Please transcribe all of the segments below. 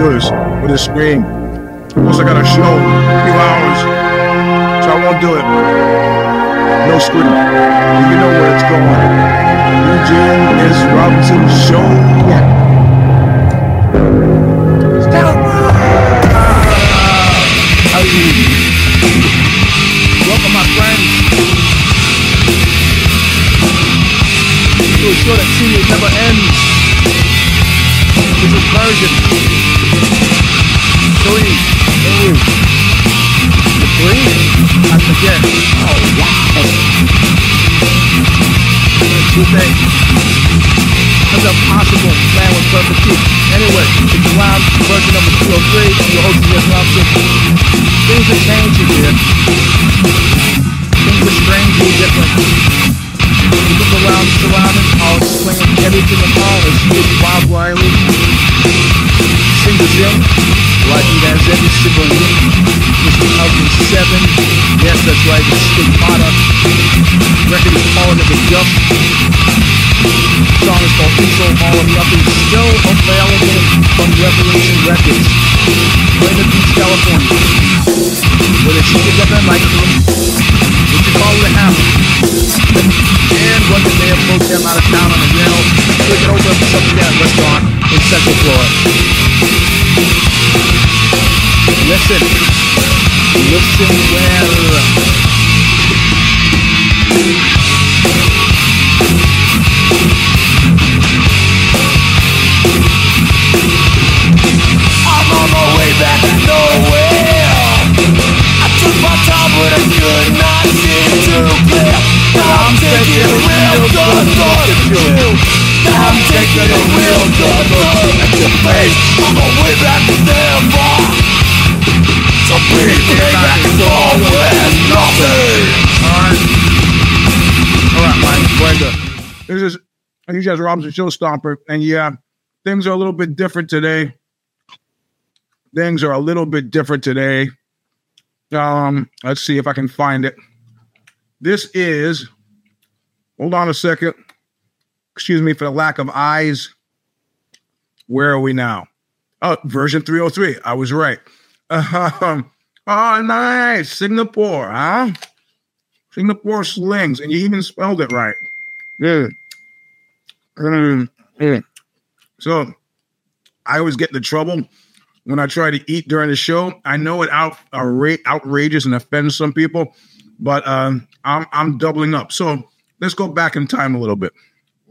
do this with a screen. Plus, I got a show, a few hours, so I won't do it. No screen. You know where it's going. Eugene S. Robinson Show. How you? Welcome, my friends. To a show that seemingly never ends. Is version three. Three. Three? I forget. Oh, wow. Two things. How's that possible? Man with perfect teeth. Anyway, it's the lounge version number 203. Your host is. Things are changing here. Things are strangely different. You look around the surroundings, I'll explain everything and all as is Bob Riley. Sing the Zim, like he has every single week. This 2007. Yes, that's right, it's Stigmata. Record is calling it the Dust. Is called Intro All or Nothing. Still available from Revelation Records. Raymond Beach, California. Where they shoot together in Nightclub. What you call it a hammer. And one day they approach them out of town on a rail. Take it over to some gas restaurant in Central Florida. Listen. Listen well. Face. On my way back to far. So please bring back and forward nothing. Alright. Alright, Mike, Brenda. This is Eugene S. Robinson Show Stomper. And yeah, things are a little bit different today. Things are a little bit different today. Um, let's see if I can find it. This is hold on a second. Excuse me for the lack of eyes. Where are we now? Oh, version 303. I was right. Um, oh, nice. Singapore, huh? Singapore slings, and you even spelled it right. Yeah. Mm, yeah. So I always get in trouble when I try to eat during the show. I know it out outra- outrageous and offends some people, but um, I'm I'm doubling up. So let's go back in time a little bit.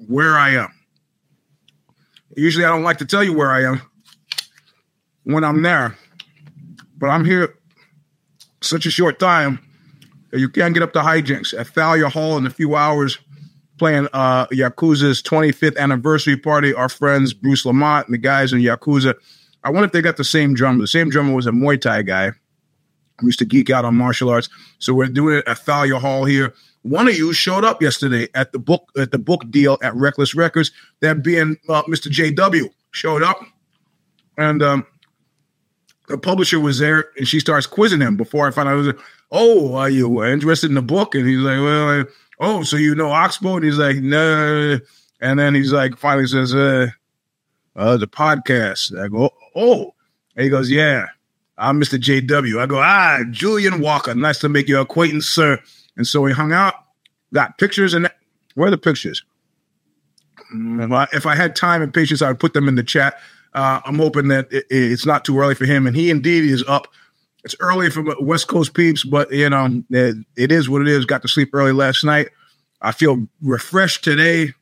Where I am. Usually, I don't like to tell you where I am when I'm there, but I'm here such a short time that you can't get up to hijinks at Thalia Hall in a few hours. Playing uh, Yakuza's 25th anniversary party. Our friends Bruce Lamont and the guys in Yakuza. I wonder if they got the same drummer. The same drummer was a Muay Thai guy. I used to geek out on martial arts. So we're doing it at Thalia Hall here. One of you showed up yesterday at the book at the book deal at Reckless Records. That being uh, Mr. JW showed up, and um, the publisher was there, and she starts quizzing him before I found out. I was like, "Oh, are you interested in the book?" And he's like, "Well, oh, so you know Oxbow?" And he's like, "No." And then he's like, finally says, "Uh, uh, the podcast." I go, "Oh," and he goes, "Yeah." I'm Mr. JW. I go, ah, Julian Walker. Nice to make your acquaintance, sir. And so we hung out, got pictures, and where are the pictures? Mm, If I, if I had time and patience, I would put them in the chat. Uh, I'm hoping that it, it's not too early for him, and he indeed is up. It's early for West Coast peeps, but you know it, it is what it is. Got to sleep early last night. I feel refreshed today,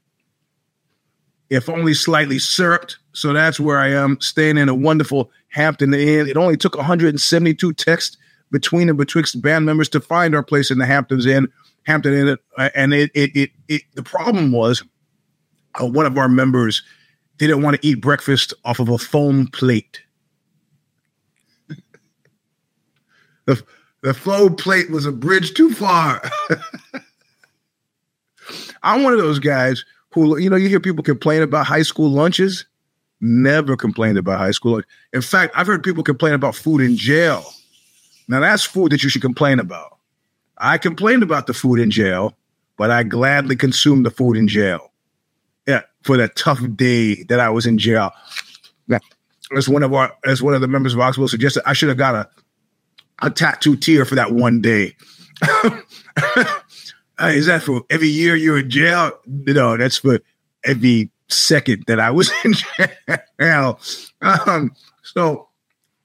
if only slightly syruped. So that's where I am, staying in a wonderful Hampton Inn. It only took 172 texts between and betwixt band members to find our place in the Hamptons Inn, Hampton Inn, uh, and it it it, it the problem was uh, one of our members didn't want to eat breakfast off of a foam plate. the The flow plate was a bridge too far. I'm one of those guys who, you know, you hear people complain about high school lunches. Never complained about high school. In fact, I've heard people complain about food in jail. Now that's food that you should complain about. I complained about the food in jail, but I gladly consumed the food in jail. Yeah, for that tough day that I was in jail. Yeah. As one of our, as one of the members of Oxbow suggested, I should have got a a tattoo tier for that one day. Is that for every year you're in jail? No, that's for every second that I was in jail. Um, so,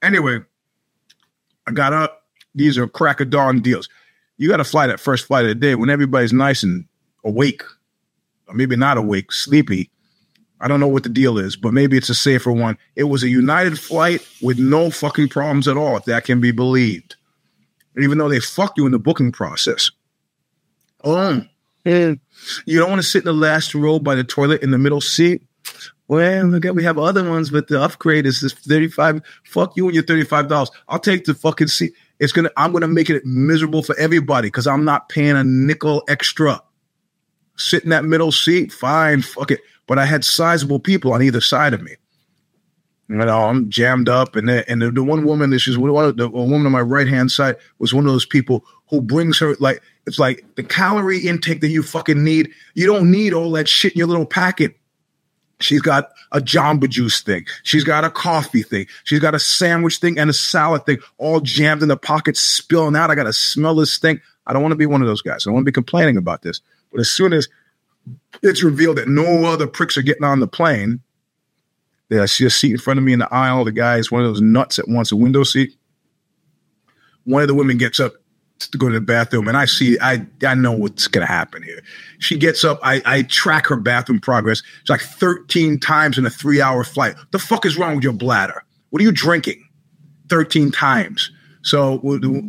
anyway, I got up. These are crack of dawn deals. You got to fly that first flight of the day when everybody's nice and awake, or maybe not awake, sleepy. I don't know what the deal is, but maybe it's a safer one. It was a United flight with no fucking problems at all, if that can be believed. Even though they fuck you in the booking process. Oh, you don't want to sit in the last row by the toilet in the middle seat? Well, look at we have other ones, but the upgrade is this 35. Fuck you and your $35. I'll take the fucking seat. It's gonna I'm gonna make it miserable for everybody because I'm not paying a nickel extra. Sit in that middle seat, fine, fuck it. But I had sizable people on either side of me. You know, I'm jammed up, and the, and the, the one woman, this is one the woman on my right hand side was one of those people who brings her like it's like the calorie intake that you fucking need. You don't need all that shit in your little packet. She's got a Jamba Juice thing. She's got a coffee thing. She's got a sandwich thing and a salad thing, all jammed in the pocket, spilling out. I got to smell this thing. I don't want to be one of those guys. I don't want to be complaining about this. But as soon as it's revealed that no other pricks are getting on the plane, that I see a seat in front of me in the aisle. The guy is one of those nuts that wants a window seat. One of the women gets up to go to the bathroom, and I see I I know what's gonna happen here. She gets up. I I track her bathroom progress. It's like 13 times in a three hour flight. The fuck is wrong with your bladder? What are you drinking? 13 times. So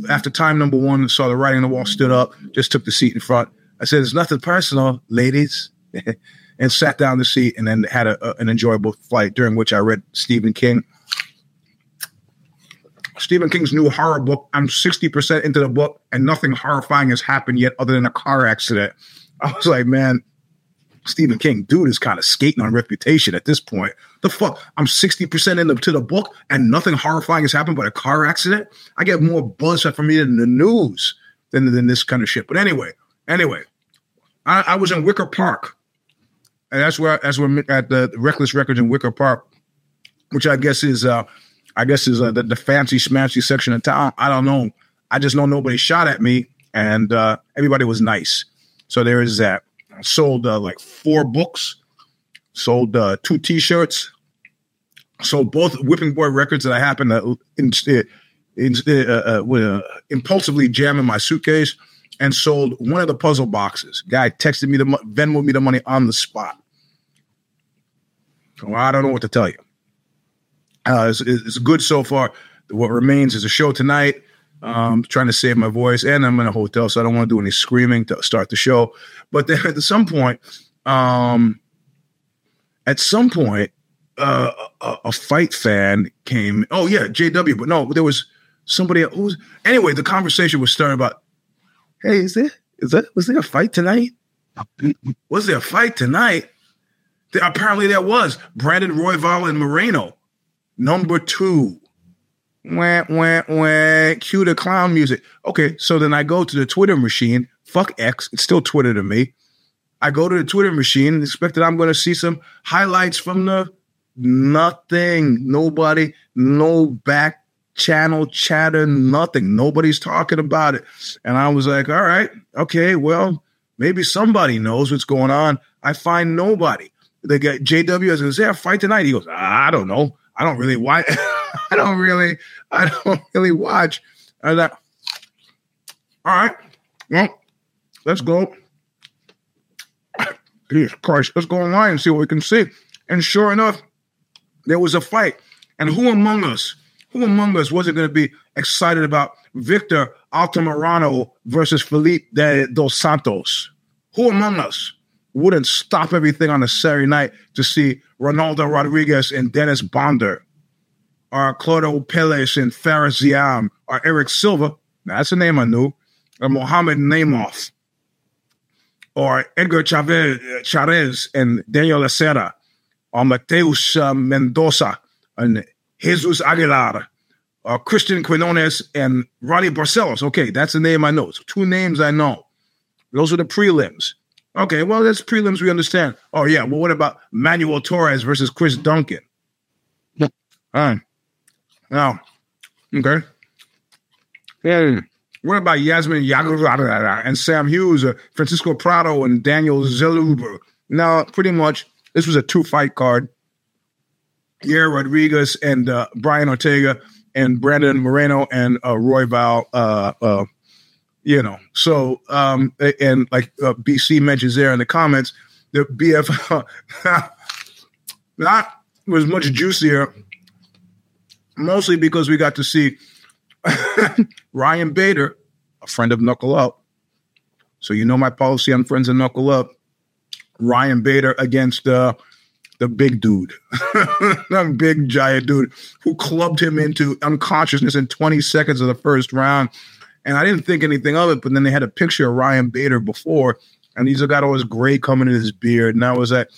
after time number one, saw the writing on the wall, stood up, just took the seat in front. I said, "It's nothing personal, ladies." and sat down the seat and then had a, a, an enjoyable flight during which I read Stephen King. Stephen King's new horror book. I'm 60% into the book and nothing horrifying has happened yet other than a car accident. I was like, man, Stephen King, dude is kind of skating on reputation at this point. The fuck? I'm 60% into the book and nothing horrifying has happened but a car accident? I get more buzz from me in the news than, than this kind of shit. But anyway, anyway, I, I was in Wicker Park and that's where that's where at the Reckless Records in Wicker Park, which I guess is uh, I guess is uh, the, the fancy smashy section of town. I don't know. I just know nobody shot at me, and uh, everybody was nice. So there is that. I sold uh, like four books, sold uh, two T-shirts, sold both Whipping Boy records that I happened to in, in, uh, uh, uh, impulsively jam in my suitcase, and sold one of the puzzle boxes. Guy texted me the Venmo me the money on the spot. I don't know what to tell you. Uh, it's, good so far. What remains is a show tonight. Um, trying to save my voice, and I'm in a hotel, so I don't want to do any screaming to start the show. But then at some point, um, at some point, uh, a, a, fight fan came. Oh yeah, JW. But no, there was somebody else. Anyway, the conversation was starting about. Hey, is there is that was there a fight tonight? Was there a fight tonight? apparently there was Brandon Royval and Moreno. Number two. Wah, wah, wah. Cue the clown music. Okay, so then I go to the Twitter machine. Fuck X. It's still Twitter to me. I go to the Twitter machine and expect that I'm going to see some highlights from the nothing. Nobody, no back channel chatter, nothing. Nobody's talking about it. And I was like, all right, okay, well, maybe somebody knows what's going on. I find nobody They guy JW is is say a fight tonight? He goes, I don't know. I don't really watch. I don't really. I don't really watch. I was like, all right, well, let's go. Jesus Christ, let's go online and see what we can see. And sure enough, there was a fight. And who among us, who among us wasn't going to be excited about Victor Altamirano versus Felipe de dos Santos? Who among us? Wouldn't stop everything on a Saturday night to see Ronaldo Rodriguez and Denys Bondar, or Claudio Pelez and Fares Ziam, or Eric Silva, That's a name I knew. Or Muhammad Naimov. Or Edgar Chavez, Chavez and Daniel Acera. Or Mateus uh, Mendoza and Jesus Aguilar. Or Christian Quinones and Ronnie Barcelos. Okay, that's a name I know. So two names I know. Those are the prelims. Okay, well, that's prelims we understand. Oh, yeah. Well, what about Manuel Torres versus Chris Duncan? All right. Now, okay. Yeah. What about Yasmin Yaguara and Sam Hughes, uh, Francisco Prado and Daniel Zellhuber? Now, pretty much, this was a two fight card. Yair Rodriguez and uh, Brian Ortega and Brandon Moreno and uh, Royval uh, uh, you know. So, um, and like uh, BC mentions there in the comments, the BF that was much juicier, mostly because we got to see Ryan Bader, a friend of Knuckle Up. So you know my policy on friends of Knuckle Up. Ryan Bader against uh, the big dude, that big giant dude who clubbed him into unconsciousness in 20 seconds of the first round and I didn't think anything of it, but then they had a picture of Ryan Bader before, and he's got all his gray coming in his beard. And I was like,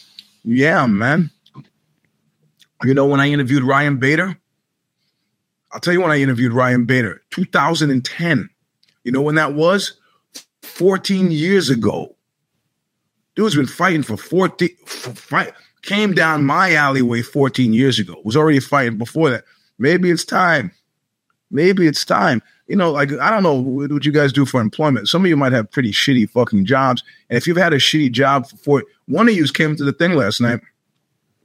yeah, man. You know, when I interviewed Ryan Bader, I'll tell you when I interviewed Ryan Bader, 2010. You know when that was? 14 years ago. Dude's been fighting for 14, for fight, came down my alleyway 14 years ago, was already fighting before that. Maybe it's time. Maybe it's time you know, like I don't know what you guys do for employment. Some of you might have pretty shitty fucking jobs, and if you've had a shitty job for one of you came to the thing last night,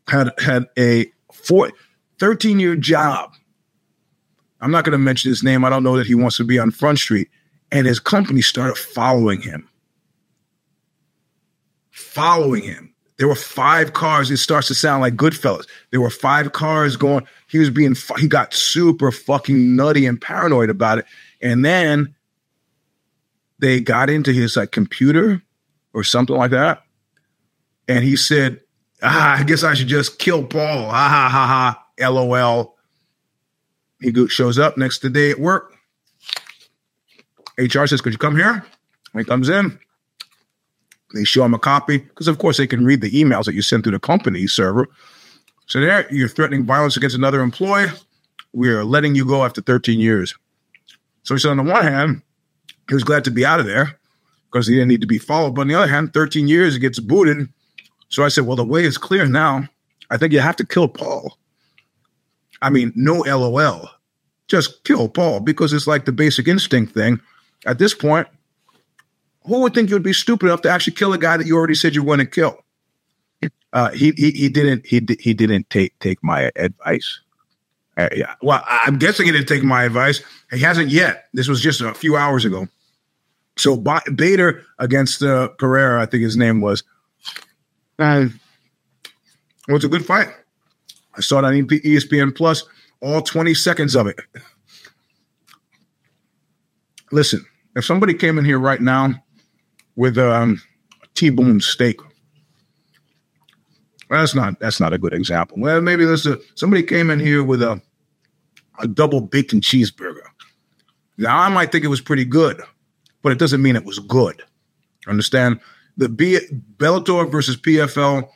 had had a four, 13 year job. I'm not going to mention his name. I don't know that he wants to be on Front Street, and his company started following him, following him there were five cars. It starts to sound like Goodfellas. There were five cars going. He was being, he got super fucking nutty and paranoid about it. And then they got into his like computer or something like that. And he said, ah, I guess I should just kill Paul. Ha ha ha ha. LOL. He shows up next day at work. HR says, Could you come here? He comes in. They show him a copy because, of course, they can read the emails that you send through the company server. So there, you're threatening violence against another employee. We're letting you go after 13 years. So he said, on the one hand, he was glad to be out of there because he didn't need to be followed. But on the other hand, 13 years, he gets booted. So I said, well, the way is clear now. I think you have to kill Paul. I mean, no LOL. Just kill Paul because it's like the basic instinct thing. At this point, who would think you would be stupid enough to actually kill a guy that you already said you to kill? Uh, he, he he didn't he he didn't take take my advice. Uh, yeah, well, I'm guessing he didn't take my advice. He hasn't yet. This was just a few hours ago. So Bader against uh, Pereira, I think his name was. Uh, was a good fight. I saw it on ESPN Plus, all 20 seconds of it. Listen, if somebody came in here right now with um, a T-bone steak. Well, that's not that's not a good example. Well, maybe let's uh, somebody came in here with a a double bacon cheeseburger. Now I might think it was pretty good, but it doesn't mean it was good. Understand? The B- Bellator versus PFL,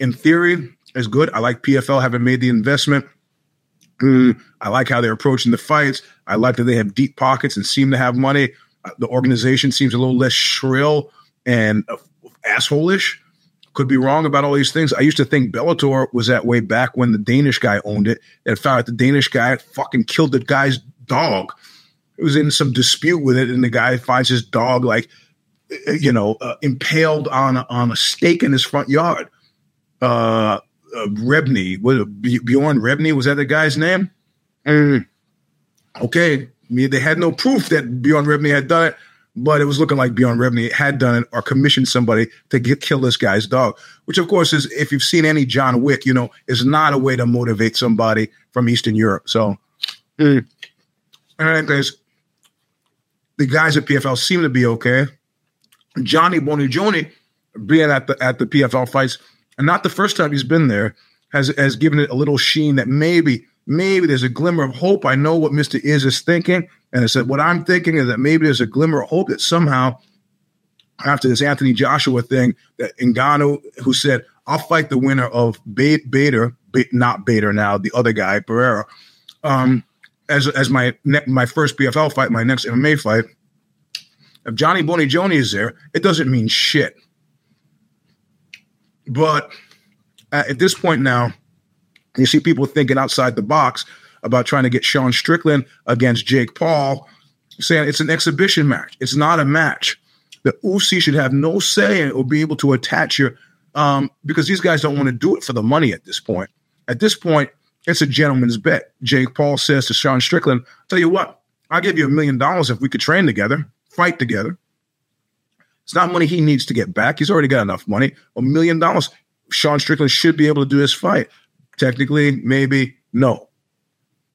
in theory, is good. I like PFL having made the investment. Mm, I like how they're approaching the fights. I like that they have deep pockets and seem to have money the organization seems a little less shrill and assholeish. Could be wrong about all these things. I used to think Bellator was that way back when the Danish guy owned it and found out the Danish guy fucking killed the guy's dog. It was in some dispute with it, and the guy finds his dog like, uh, you know, uh, impaled on a, on a stake in his front yard. Uh, uh Rebney, was Bjorn Rebney? Was that the guy's name? Mm. Okay, they had no proof that Bjorn Rebney had done it, but it was looking like Bjorn Rebney had done it or commissioned somebody to get, kill this guy's dog. Which, of course, is if you've seen any John Wick, you know, is not a way to motivate somebody from Eastern Europe. So, mm. anyways, the guys at PFL seem to be okay. Johnny Bonigioni being at the at the PFL fights, and not the first time he's been there, has has given it a little sheen that maybe maybe there's a glimmer of hope. I know what Mr. Is is thinking. And I said, what I'm thinking is that maybe there's a glimmer of hope that somehow after this Anthony Joshua thing, that Ngannou, who said, I'll fight the winner of Bader, not Bader now, the other guy, Pereira, um, as, as my ne- my first PFL fight, my next MMA fight. If Johnny Boney Joni is there, it doesn't mean shit. But at this point now, you see people thinking outside the box about trying to get Sean Strickland against Jake Paul, saying it's an exhibition match. It's not a match. The UFC should have no say or be able to attach your um, because these guys don't want to do it for the money at this point. At this point, it's a gentleman's bet. Jake Paul says to Sean Strickland, tell you what, I'll give you a million dollars if we could train together, fight together. It's not money he needs to get back. He's already got enough money. A million dollars. Sean Strickland should be able to do his fight. Technically, maybe no.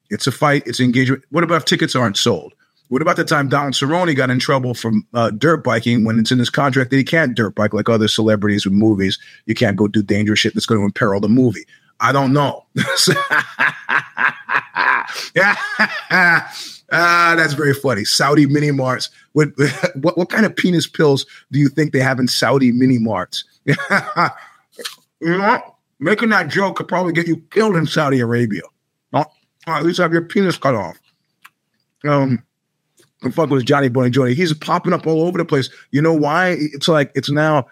It's a fight. It's engagement. What about if tickets aren't sold? What about the time Donald Cerrone got in trouble from uh, dirt biking when it's in his contract that he can't dirt bike like other celebrities with movies? You can't go do dangerous shit that's going to imperil the movie. I don't know. ah, that's very funny. Saudi mini marts. What, what what kind of penis pills do you think they have in Saudi mini marts? know, making that joke could probably get you killed in Saudi Arabia. Or at least have your penis cut off. Um, the fuck was Johnny Boney Joni? He's popping up all over the place. You know why? It's like it's now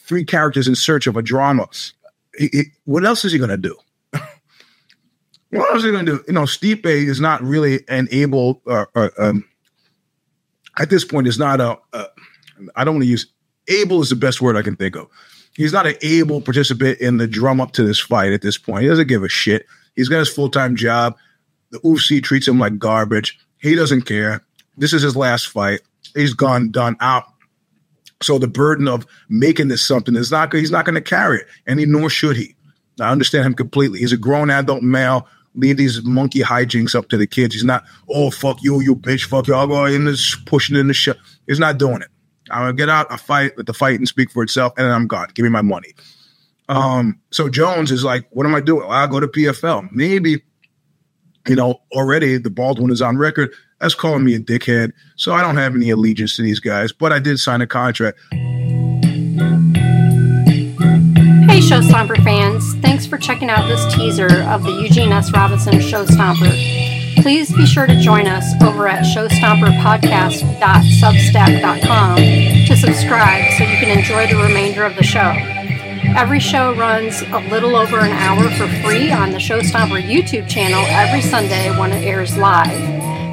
three characters in search of a drama. He, he, what else is he to do? what else is he to do? You know, Stipe is not really an able, uh, uh, um, at this point, is not a. Uh, I don't want to use able is the best word I can think of. He's not an able participant in the drum up to this fight at this point. He doesn't give a shit. He's got his full time job. The UFC treats him like garbage. He doesn't care. This is his last fight. He's gone, done out. So the burden of making this something is not he's not going to carry it, and he nor should he. I understand him completely. He's a grown adult male. Leave these monkey hijinks up to the kids. He's not, oh fuck you, you bitch, fuck you. I'll go in this pushing in the shit. He's not doing it. I'm gonna get out, I fight, let the fight and speak for itself, and then I'm gone. Give me my money. Um, so Jones is like, what am I doing? Well, I'll go to PFL. Maybe, you know, already the Bald One is on record as calling me a dickhead. So I don't have any allegiance to these guys, but I did sign a contract. Hey, Showstomper fans. Thanks for checking out this teaser of the Eugene S. Robinson Showstomper. Please be sure to join us over at showstomperpodcast.substack.com to subscribe so you can enjoy the remainder of the show. Every show runs a little over an hour for free on the Showstomper YouTube channel every Sunday when it airs live.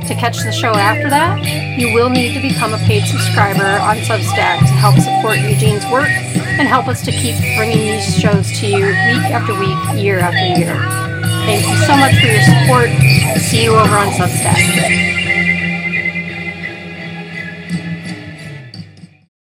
To catch the show after that, you will need to become a paid subscriber on Substack to help support Eugene's work and help us to keep bringing these shows to you week after week, year after year. Thank you so much for your support. See you over on Substack.